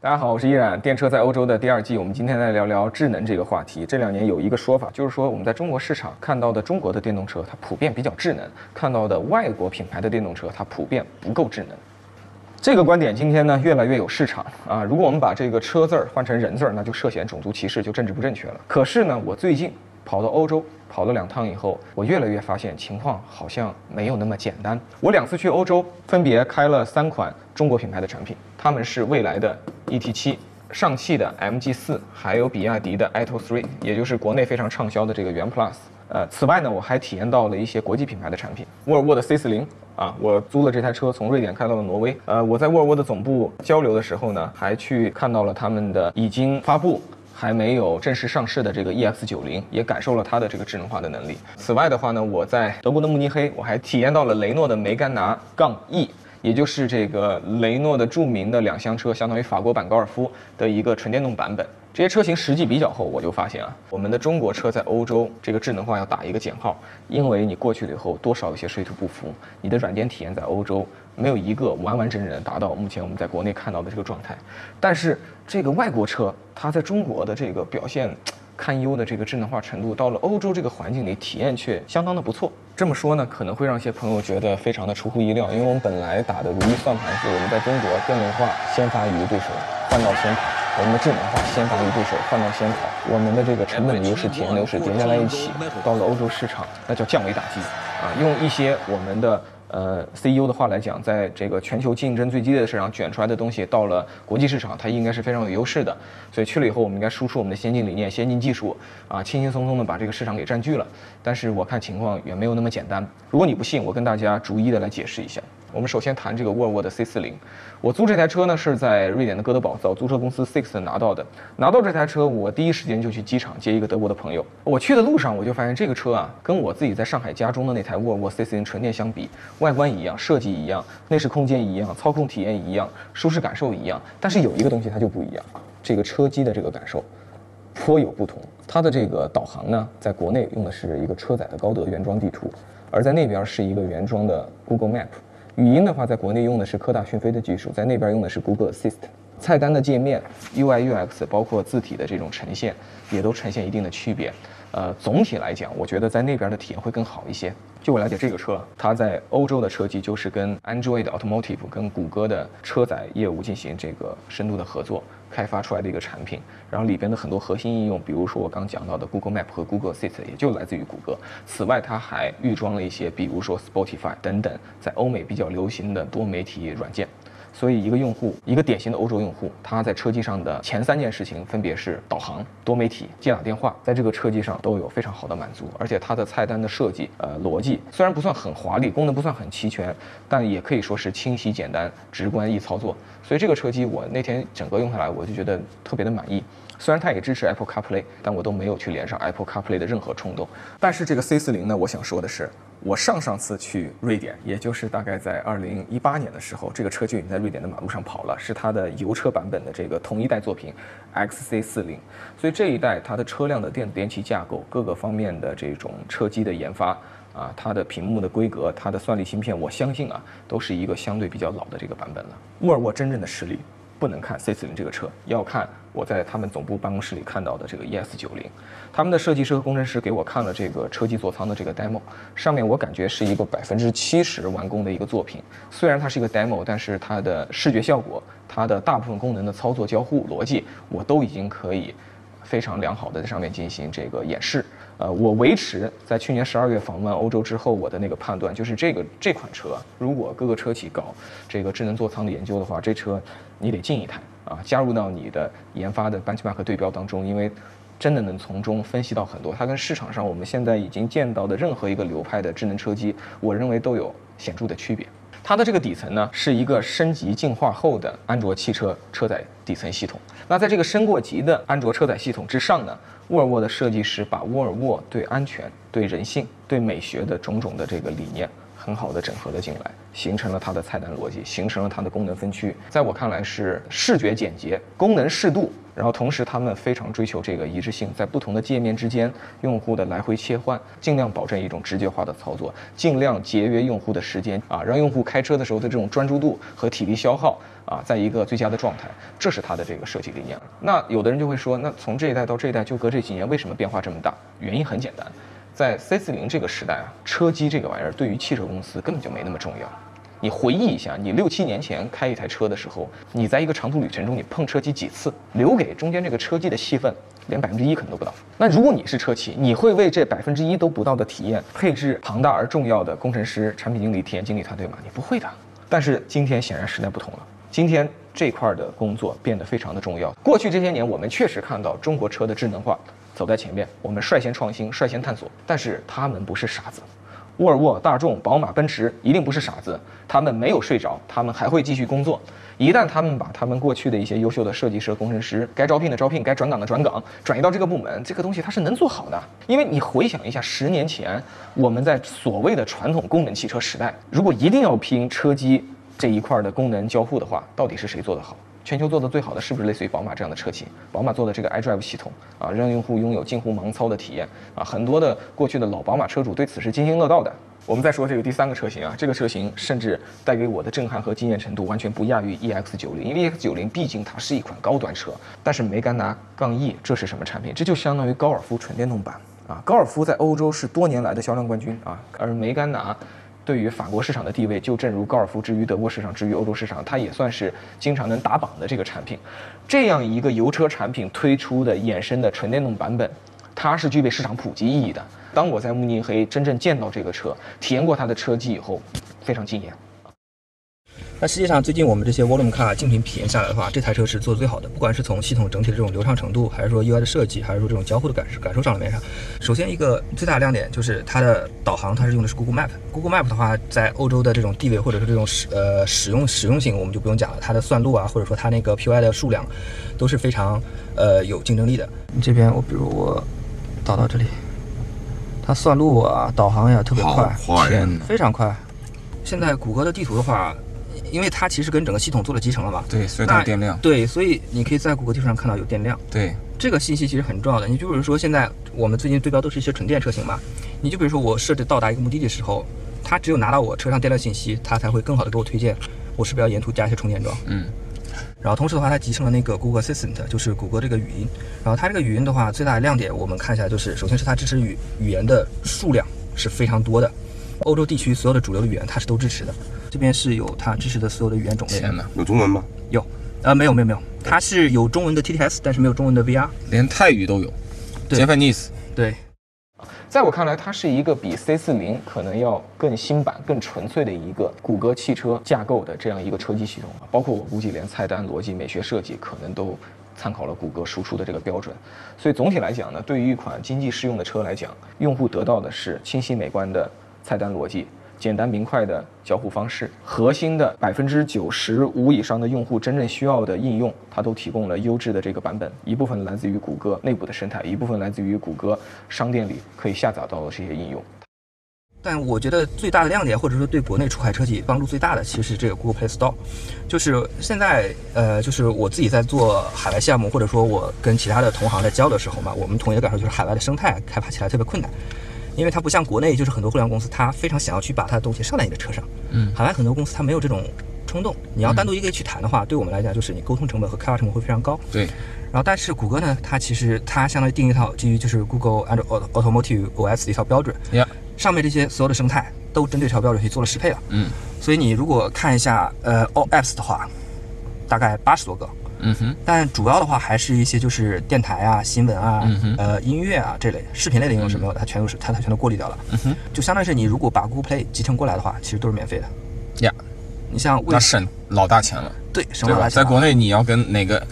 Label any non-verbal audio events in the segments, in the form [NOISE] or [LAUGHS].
大家好，我是依然。电车在欧洲的第二季，我们今天来聊聊智能这个话题。这两年有一个说法，就是说我们在中国市场看到的中国的电动车，它普遍比较智能；看到的外国品牌的电动车，它普遍不够智能。这个观点今天呢越来越有市场啊。如果我们把这个车字儿换成人字儿，那就涉嫌种族歧视，就政治不正确了。可是呢，我最近跑到欧洲跑了两趟以后，我越来越发现情况好像没有那么简单。我两次去欧洲，分别开了三款中国品牌的产品，他们是未来的 ET7、上汽的 MG4，还有比亚迪的 i2-3，也就是国内非常畅销的这个元 Plus。呃，此外呢，我还体验到了一些国际品牌的产品，沃尔沃的 C40 啊，我租了这台车从瑞典开到了挪威。呃，我在沃尔沃的总部交流的时候呢，还去看到了他们的已经发布。还没有正式上市的这个 EX 九零也感受了它的这个智能化的能力。此外的话呢，我在德国的慕尼黑，我还体验到了雷诺的梅甘拿杠 E，也就是这个雷诺的著名的两厢车，相当于法国版高尔夫的一个纯电动版本。这些车型实际比较后，我就发现啊，我们的中国车在欧洲这个智能化要打一个减号，因为你过去了以后多少有些水土不服，你的软件体验在欧洲没有一个完完整整达到目前我们在国内看到的这个状态。但是这个外国车它在中国的这个表现堪忧的这个智能化程度，到了欧洲这个环境里体验却相当的不错。这么说呢，可能会让一些朋友觉得非常的出乎意料，因为我们本来打的如意算盘是我们在中国电动化先发于对手，换道先跑。我们的智能化先发于对手，换道先跑。我们的这个成本优势、体验优势叠加在一起，到了欧洲市场，那叫降维打击啊！用一些我们的呃 CEO 的话来讲，在这个全球竞争最激烈的市场卷出来的东西，到了国际市场，它应该是非常有优势的。所以去了以后，我们应该输出我们的先进理念、先进技术啊，轻轻松松的把这个市场给占据了。但是我看情况远没有那么简单。如果你不信，我跟大家逐一的来解释一下。我们首先谈这个沃尔沃的 C40，我租这台车呢是在瑞典的哥德堡找租车公司 Six 拿到的。拿到这台车，我第一时间就去机场接一个德国的朋友。我去的路上，我就发现这个车啊，跟我自己在上海家中的那台沃尔沃 C40 纯电相比，外观一样，设计一样，内饰空间一样，操控体验一样，舒适感受一样。但是有一个东西它就不一样，这个车机的这个感受颇有不同。它的这个导航呢，在国内用的是一个车载的高德原装地图，而在那边是一个原装的 Google Map。语音的话，在国内用的是科大讯飞的技术，在那边用的是 Google Assist。菜单的界面、UI、UX，包括字体的这种呈现，也都呈现一定的区别。呃，总体来讲，我觉得在那边的体验会更好一些。据我了解，这个车它在欧洲的车机就是跟 Android Automotive、跟谷歌的车载业务进行这个深度的合作，开发出来的一个产品。然后里边的很多核心应用，比如说我刚讲到的 Google Map 和 Google s i t 也就来自于谷歌。此外，它还预装了一些，比如说 Spotify 等等，在欧美比较流行的多媒体软件。所以，一个用户，一个典型的欧洲用户，他在车机上的前三件事情分别是导航、多媒体、接打电话，在这个车机上都有非常好的满足。而且它的菜单的设计，呃，逻辑虽然不算很华丽，功能不算很齐全，但也可以说是清晰、简单、直观、易操作。所以这个车机我那天整个用下来，我就觉得特别的满意。虽然它也支持 Apple CarPlay，但我都没有去连上 Apple CarPlay 的任何冲动。但是这个 C40 呢，我想说的是。我上上次去瑞典，也就是大概在二零一八年的时候，这个车就已经在瑞典的马路上跑了，是它的油车版本的这个同一代作品，XC40。所以这一代它的车辆的电子电器架构，各个方面的这种车机的研发，啊，它的屏幕的规格，它的算力芯片，我相信啊，都是一个相对比较老的这个版本了。沃尔沃真正的实力。不能看 C40 这个车，要看我在他们总部办公室里看到的这个 ES90。他们的设计师和工程师给我看了这个车机座舱的这个 demo，上面我感觉是一个百分之七十完工的一个作品。虽然它是一个 demo，但是它的视觉效果、它的大部分功能的操作交互逻辑，我都已经可以非常良好的在上面进行这个演示。呃，我维持在去年十二月访问欧洲之后，我的那个判断就是这个这款车，如果各个车企搞这个智能座舱的研究的话，这车你得进一台啊，加入到你的研发的 benchmark 对标当中，因为真的能从中分析到很多，它跟市场上我们现在已经见到的任何一个流派的智能车机，我认为都有显著的区别。它的这个底层呢，是一个升级进化后的安卓汽车车载底层系统。那在这个升过级的安卓车载系统之上呢，沃尔沃的设计师把沃尔沃对安全、对人性、对美学的种种的这个理念，很好的整合了进来，形成了它的菜单逻辑，形成了它的功能分区。在我看来是视觉简洁、功能适度，然后同时他们非常追求这个一致性，在不同的界面之间，用户的来回切换，尽量保证一种直觉化的操作，尽量节约用户的时间啊，让用户开车的时候的这种专注度和体力消耗啊，在一个最佳的状态，这是它的这个设计理念。那有的人就会说，那从这一代到这一代就隔这几年，为什么变化这么大？原因很简单，在 C40 这个时代啊，车机这个玩意儿对于汽车公司根本就没那么重要。你回忆一下，你六七年前开一台车的时候，你在一个长途旅程中，你碰车机几次？留给中间这个车机的戏份，连百分之一可能都不到。那如果你是车企，你会为这百分之一都不到的体验配置庞大而重要的工程师、产品经理、体验经理团队吗？你不会的。但是今天显然时代不同了，今天这块的工作变得非常的重要。过去这些年，我们确实看到中国车的智能化走在前面，我们率先创新、率先探索，但是他们不是傻子。沃尔沃、大众、宝马、奔驰一定不是傻子，他们没有睡着，他们还会继续工作。一旦他们把他们过去的一些优秀的设计师、工程师，该招聘的招聘，该转岗的转岗，转移到这个部门，这个东西它是能做好的。因为你回想一下，十年前我们在所谓的传统功能汽车时代，如果一定要拼车机这一块的功能交互的话，到底是谁做得好？全球做的最好的是不是类似于宝马这样的车企？宝马做的这个 iDrive 系统啊，让用户拥有近乎盲操的体验啊，很多的过去的老宝马车主对此是津津乐道的。我们再说这个第三个车型啊，这个车型甚至带给我的震撼和惊艳程度完全不亚于 EX90，因为 EX90 毕竟它是一款高端车，但是梅甘拿杠 E 这是什么产品？这就相当于高尔夫纯电动版啊！高尔夫在欧洲是多年来的销量冠军啊，而梅甘拿。对于法国市场的地位，就正如高尔夫之于德国市场之于欧洲市场，它也算是经常能打榜的这个产品。这样一个油车产品推出的衍生的纯电动版本，它是具备市场普及意义的。当我在慕尼黑真正见到这个车，体验过它的车机以后，非常惊艳。那实际上，最近我们这些 Volume Car 竞品体验下来的话，这台车是做的最好的。不管是从系统整体的这种流畅程度，还是说 UI 的设计，还是说这种交互的感受感受上面上，首先一个最大的亮点就是它的导航，它是用的是 Google Map。Google Map 的话，在欧洲的这种地位或者是这种使呃使用使用性，我们就不用讲了。它的算路啊，或者说它那个 POI 的数量，都是非常呃有竞争力的。这边我比如我导到这里，它算路啊、导航呀特别快，非常快。现在谷歌的地图的话。因为它其实跟整个系统做了集成了嘛，对，所以它有电量。对，所以你可以在谷歌地图上看到有电量。对，这个信息其实很重要的。你就比如说现在我们最近对标都是一些纯电车型嘛，你就比如说我设置到达一个目的地的时候，它只有拿到我车上电量信息，它才会更好的给我推荐我是不是要沿途加一些充电桩。嗯。然后同时的话，它集成了那个 Google Assistant，就是谷歌这个语音。然后它这个语音的话，最大的亮点我们看一下，就是首先是它支持语语言的数量是非常多的，欧洲地区所有的主流的语言它是都支持的。这边是有它支持的所有的语言种类。天哪，有中文吗？有，呃，没有没有没有，它是有中文的 TTS，但是没有中文的 VR，连泰语都有。Japanese。对。在我看来，它是一个比 C 四零可能要更新版、更纯粹的一个谷歌汽车架构的这样一个车机系统。包括我估计连菜单逻辑、美学设计可能都参考了谷歌输出的这个标准。所以总体来讲呢，对于一款经济适用的车来讲，用户得到的是清晰美观的菜单逻辑。简单明快的交互方式，核心的百分之九十五以上的用户真正需要的应用，它都提供了优质的这个版本。一部分来自于谷歌内部的生态，一部分来自于谷歌商店里可以下载到的这些应用。但我觉得最大的亮点，或者说对国内出海车企帮助最大的，其实是这个 Google Play Store。就是现在，呃，就是我自己在做海外项目，或者说我跟其他的同行在交的时候嘛，我们统一的感受就是海外的生态开发起来特别困难。因为它不像国内，就是很多互联网公司，它非常想要去把它的东西上在你的车上。嗯，海外很多公司它没有这种冲动。你要单独一个去谈的话，对我们来讲，就是你沟通成本和开发成本会非常高。对。然后，但是谷歌呢，它其实它相当于定一套基于就是 Google Android Automotive OS 的一套标准。呀。上面这些所有的生态都针对这套标准去做了适配了。嗯。所以你如果看一下呃 All Apps 的话，大概八十多个。嗯哼，但主要的话还是一些就是电台啊、新闻啊、嗯呃音乐啊这类视频类的应用是没有的，它全都是它它全都过滤掉了。嗯哼，就相当于是你如果把 Google Play 集成过来的话，其实都是免费的。呀，你像那省老大钱了。对，省老大钱。在国内你要跟哪个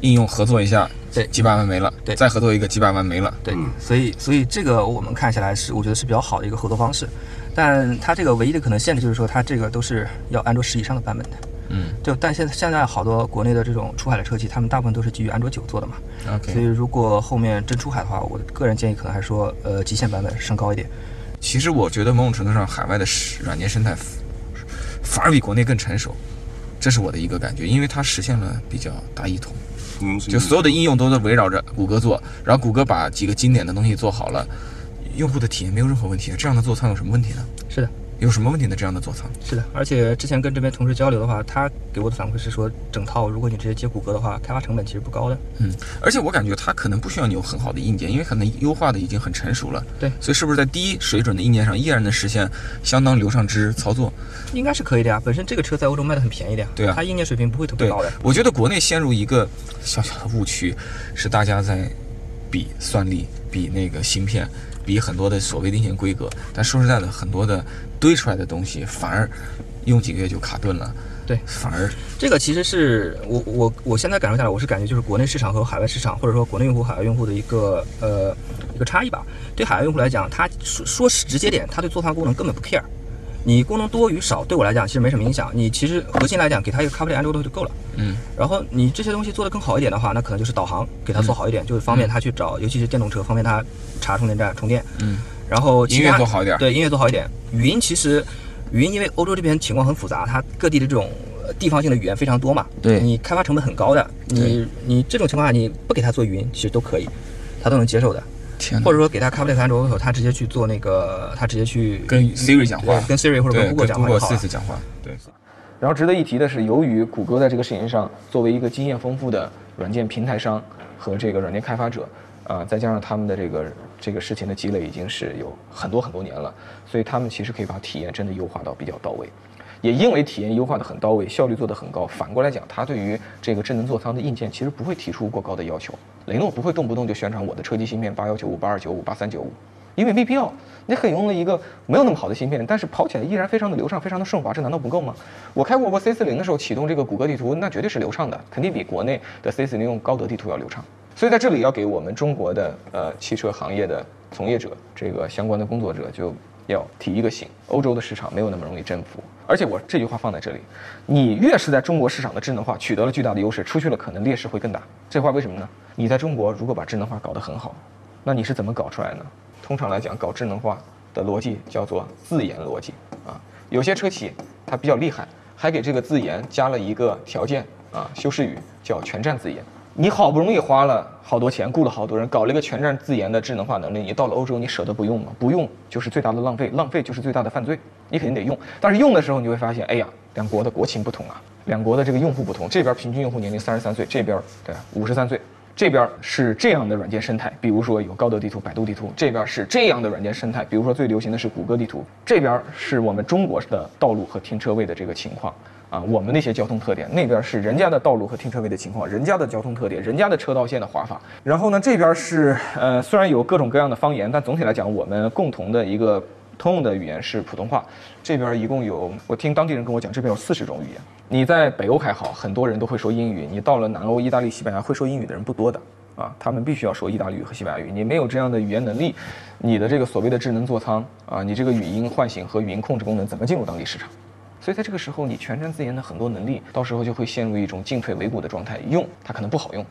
应用合作一下，对，几百万没了。对，再合作一个几百万没了。对，所以所以这个我们看起来是我觉得是比较好的一个合作方式，但它这个唯一的可能限制就是说它这个都是要安卓十以上的版本的。嗯，就但现在现在好多国内的这种出海的车企，他们大部分都是基于安卓九做的嘛。OK，所以如果后面真出海的话，我个人建议可能还是说，呃，极限版本升高一点。其实我觉得某种程度上，海外的软件生态反而比国内更成熟。这是我的一个感觉，因为它实现了比较大一统，嗯，就所有的应用都在围绕着谷歌做，然后谷歌把几个经典的东西做好了，用户的体验没有任何问题。这样的座舱有什么问题呢？是的，有什么问题呢？这样的座舱，是的，而且之前跟这边同事交流的话，他给我的反馈是说，整套如果你直接接谷歌的话，开发成本其实不高的。嗯，而且我感觉它可能不需要你有很好的硬件，因为可能优化的已经很成熟了。对所以是不是在低水准的硬件上依然能实现相当流畅之操作？应该是可以的呀，本身这个车在欧洲卖的很便宜的呀，对啊它硬件水平不会特别高的。，我觉得国内陷入一个小小的误区，是大家在比算力、比那个芯片、比很多的所谓的硬件规格，但说实在的，很多的堆出来的东西反而用几个月就卡顿了。对反而这个其实是我我我现在感受下来，我是感觉就是国内市场和海外市场，或者说国内用户、海外用户的一个呃一个差异吧。对海外用户来讲，他说说直接点，他对做饭功能根本不 care。你功能多与少对我来讲其实没什么影响，你其实核心来讲给他一个 CarPlay、安卓的就够了。嗯，然后你这些东西做得更好一点的话，那可能就是导航给他做好一点，就是方便他去找，尤其是电动车方便他查充电站充电。嗯，然后其音乐他做好一点。对音乐做好一点。语音其实，语音因为欧洲这边情况很复杂，它各地的这种呃地方性的语言非常多嘛，对你开发成本很高的，你你这种情况下你不给他做语音，其实都可以，他都能接受的。天或者说给他 CarPlay 和安卓后，他直接去做那个，他直接去跟 Siri 讲话跟 Siri 或者，跟 Google 讲话就 Google 好了 Assist。讲话，对，然后值得一提的是，由于谷歌在这个事情上作为一个经验丰富的软件平台商和这个软件开发者，啊、再加上他们的这个这个事情的积累已经是有很多很多年了，所以他们其实可以把体验真的优化到比较到位。也因为体验优化的很到位，效率做得很高，反过来讲，它对于这个智能座舱的硬件其实不会提出过高的要求。雷诺不会动不动就宣传我的车机芯片八幺九五、八二九五、八三九五，因为没必要。你可以用了一个没有那么好的芯片，但是跑起来依然非常的流畅，非常的顺滑，这难道不够吗？我开沃尔沃 C 4 0的时候启动这个谷歌地图，那绝对是流畅的，肯定比国内的 C 4 0用高德地图要流畅。所以在这里要给我们中国的呃汽车行业的从业者，这个相关的工作者就要提一个醒：欧洲的市场没有那么容易征服。而且我这句话放在这里，你越是在中国市场的智能化取得了巨大的优势，出去了可能劣势会更大。这话为什么呢？你在中国如果把智能化搞得很好，那你是怎么搞出来呢？通常来讲，搞智能化的逻辑叫做自研逻辑啊。有些车企它比较厉害，还给这个自研加了一个条件啊，修饰语叫全站自研。你好不容易花了好多钱，雇了好多人，搞了一个全站自研的智能化能力，你到了欧洲，你舍得不用吗？不用就是最大的浪费，浪费就是最大的犯罪，你肯定得用。但是用的时候，你会发现，哎呀，两国的国情不同啊，两国的这个用户不同，这边平均用户年龄三十三岁，这边对五十三岁。这边是这样的软件生态，比如说有高德地图、百度地图；这边是这样的软件生态，比如说最流行的是谷歌地图；这边是我们中国的道路和停车位的这个情况啊，我们那些交通特点；那边是人家的道路和停车位的情况，人家的交通特点，人家的车道线的划法。然后呢，这边是呃，虽然有各种各样的方言，但总体来讲，我们共同的一个通用的语言是普通话。这边一共有，我听当地人跟我讲，这边有四十种语言。你在北欧还好，很多人都会说英语。你到了南欧，意大利、西班牙，会说英语的人不多的啊，他们必须要说意大利语和西班牙语。你没有这样的语言能力，你的这个所谓的智能座舱啊，你这个语音唤醒和语音控制功能怎么进入当地市场？所以在这个时候，你全站自研的很多能力，到时候就会陷入一种进退维谷的状态。用它可能不好用，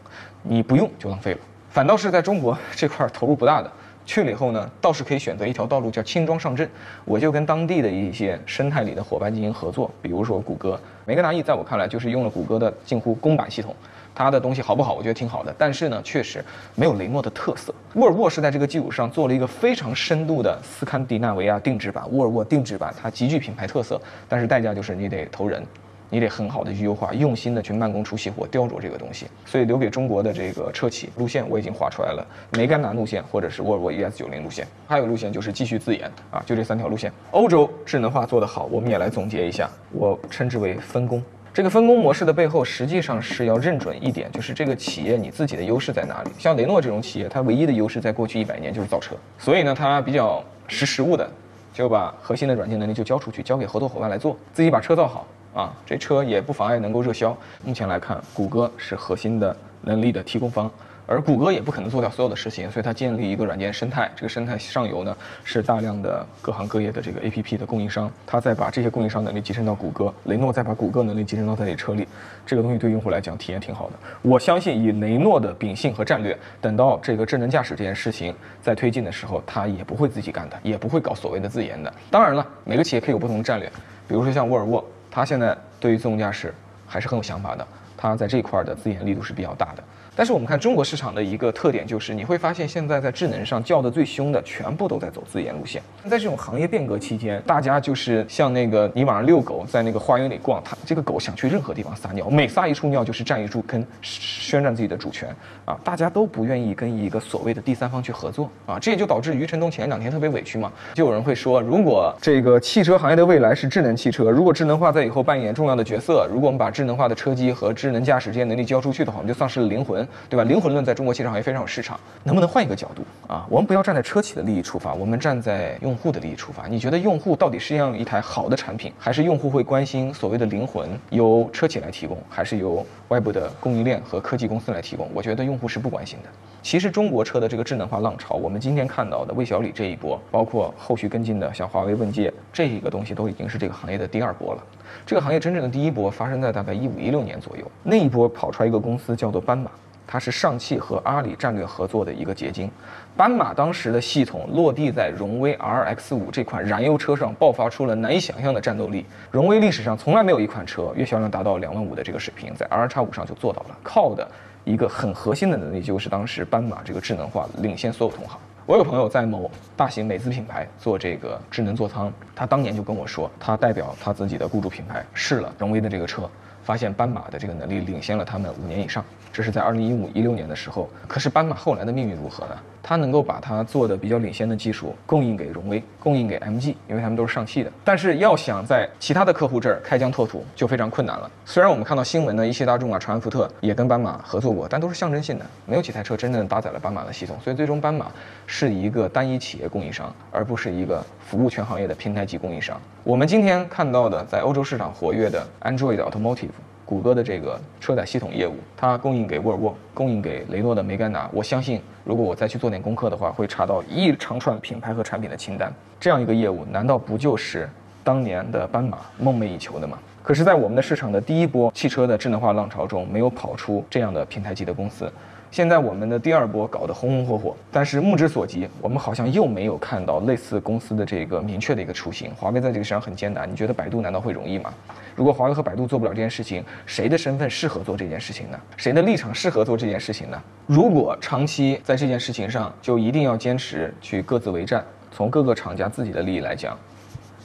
你不用就浪费了。反倒是在中国 [LAUGHS] 这块投入不大的，去了以后呢，倒是可以选择一条道路叫轻装上阵。我就跟当地的一些生态里的伙伴进行合作，比如说谷歌，梅格纳 E 在我看来就是用了谷歌的近乎公版系统。它的东西好不好？我觉得挺好的，但是呢，确实没有雷诺的特色。沃尔沃是在这个基础上做了一个非常深度的斯堪的纳维亚定制版，沃尔沃定制版，它极具品牌特色，但是代价就是你得投人，你得很好的去优化，用心的去慢工出细活，雕琢这个东西。所以留给中国的这个车企路线我已经画出来了，梅甘娜路线或者是沃尔沃 ES 九零路线，还有路线就是继续自研啊，就这三条路线。欧洲智能化做得好，我们也来总结一下，我称之为分工。这个分工模式的背后，实际上是要认准一点，就是这个企业你自己的优势在哪里。像雷诺这种企业，它唯一的优势在过去一百年就是造车，所以呢，它比较识时务的，就把核心的软件能力就交出去，交给合作伙伴来做，自己把车造好啊，这车也不妨碍能够热销。目前来看，谷歌是核心的能力的提供方。而谷歌也不可能做掉所有的事情，所以它建立一个软件生态。这个生态上游呢是大量的各行各业的这个 APP 的供应商，它再把这些供应商能力集成到谷歌，雷诺再把谷歌能力集成到自己车里，这个东西对用户来讲体验挺好的。我相信以雷诺的秉性和战略，等到这个智能驾驶这件事情在推进的时候，它也不会自己干的，也不会搞所谓的自研的。当然了，每个企业可以有不同的战略，比如说像沃尔沃，它现在对于自动驾驶。还是很有想法的，它在这一块的自研力度是比较大的。但是我们看中国市场的一个特点，就是你会发现现在在智能上叫的最凶的，全部都在走自研路线。在这种行业变革期间，大家就是像那个你晚上遛狗，在那个花园里逛，它这个狗想去任何地方撒尿，每撒一处尿就是占一处坑，宣战自己的主权啊！大家都不愿意跟一个所谓的第三方去合作啊，这也就导致余承东前两天特别委屈嘛。就有人会说，如果这个汽车行业的未来是智能汽车，如果智能化在以后扮演重要的角色，如果我们把智能化的车机和智能驾驶这些能力交出去的话，我们就丧失了灵魂。对吧？灵魂论在中国汽车行业非常有市场，能不能换一个角度啊？我们不要站在车企的利益出发，我们站在用户的利益出发。你觉得用户到底是要一台好的产品，还是用户会关心所谓的灵魂由车企来提供，还是由外部的供应链和科技公司来提供？我觉得用户是不关心的。其实中国车的这个智能化浪潮，我们今天看到的魏小李这一波，包括后续跟进的像华为问界这一个东西，都已经是这个行业的第二波了。这个行业真正的第一波发生在大概一五一六年左右，那一波跑出来一个公司叫做斑马。它是上汽和阿里战略合作的一个结晶。斑马当时的系统落地在荣威 RX 五这款燃油车上，爆发出了难以想象的战斗力。荣威历史上从来没有一款车月销量达到两万五的这个水平，在 R x 五上就做到了。靠的一个很核心的能力，就是当时斑马这个智能化领先所有同行。我有朋友在某大型美资品牌做这个智能座舱，他当年就跟我说，他代表他自己的雇主品牌试了荣威的这个车。发现斑马的这个能力领先了他们五年以上，这是在二零一五一六年的时候。可是斑马后来的命运如何呢？它能够把它做的比较领先的技术供应给荣威，供应给 MG，因为他们都是上汽的。但是要想在其他的客户这儿开疆拓土，就非常困难了。虽然我们看到新闻呢，一汽大众啊、长安福特也跟斑马合作过，但都是象征性的，没有几台车真正搭载了斑马的系统。所以最终斑马是一个单一企业供应商，而不是一个服务全行业的平台级供应商。我们今天看到的在欧洲市场活跃的 Android Automotive。谷歌的这个车载系统业务，它供应给沃尔沃，供应给雷诺的梅甘娜。我相信，如果我再去做点功课的话，会查到一长串品牌和产品的清单。这样一个业务，难道不就是当年的斑马梦寐以求的嘛？可是，在我们的市场的第一波汽车的智能化浪潮中，没有跑出这样的平台级的公司。现在我们的第二波搞得红红火火，但是目之所及，我们好像又没有看到类似公司的这个明确的一个雏形。华为在这个市场很艰难，你觉得百度难道会容易吗？如果华为和百度做不了这件事情，谁的身份适合做这件事情呢？谁的立场适合做这件事情呢？如果长期在这件事情上就一定要坚持去各自为战，从各个厂家自己的利益来讲，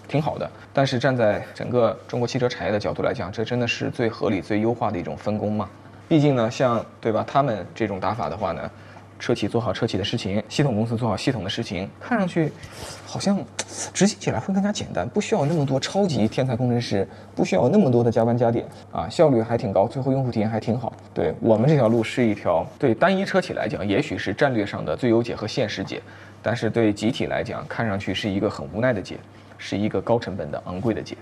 挺好的。但是站在整个中国汽车产业的角度来讲，这真的是最合理、最优化的一种分工吗？毕竟呢，像对吧，他们这种打法的话呢，车企做好车企的事情，系统公司做好系统的事情，看上去好像执行起来会更加简单，不需要那么多超级天才工程师，不需要那么多的加班加点啊，效率还挺高，最后用户体验还挺好。对我们这条路是一条对单一车企来讲，也许是战略上的最优解和现实解，但是对集体来讲，看上去是一个很无奈的解，是一个高成本的昂贵的解。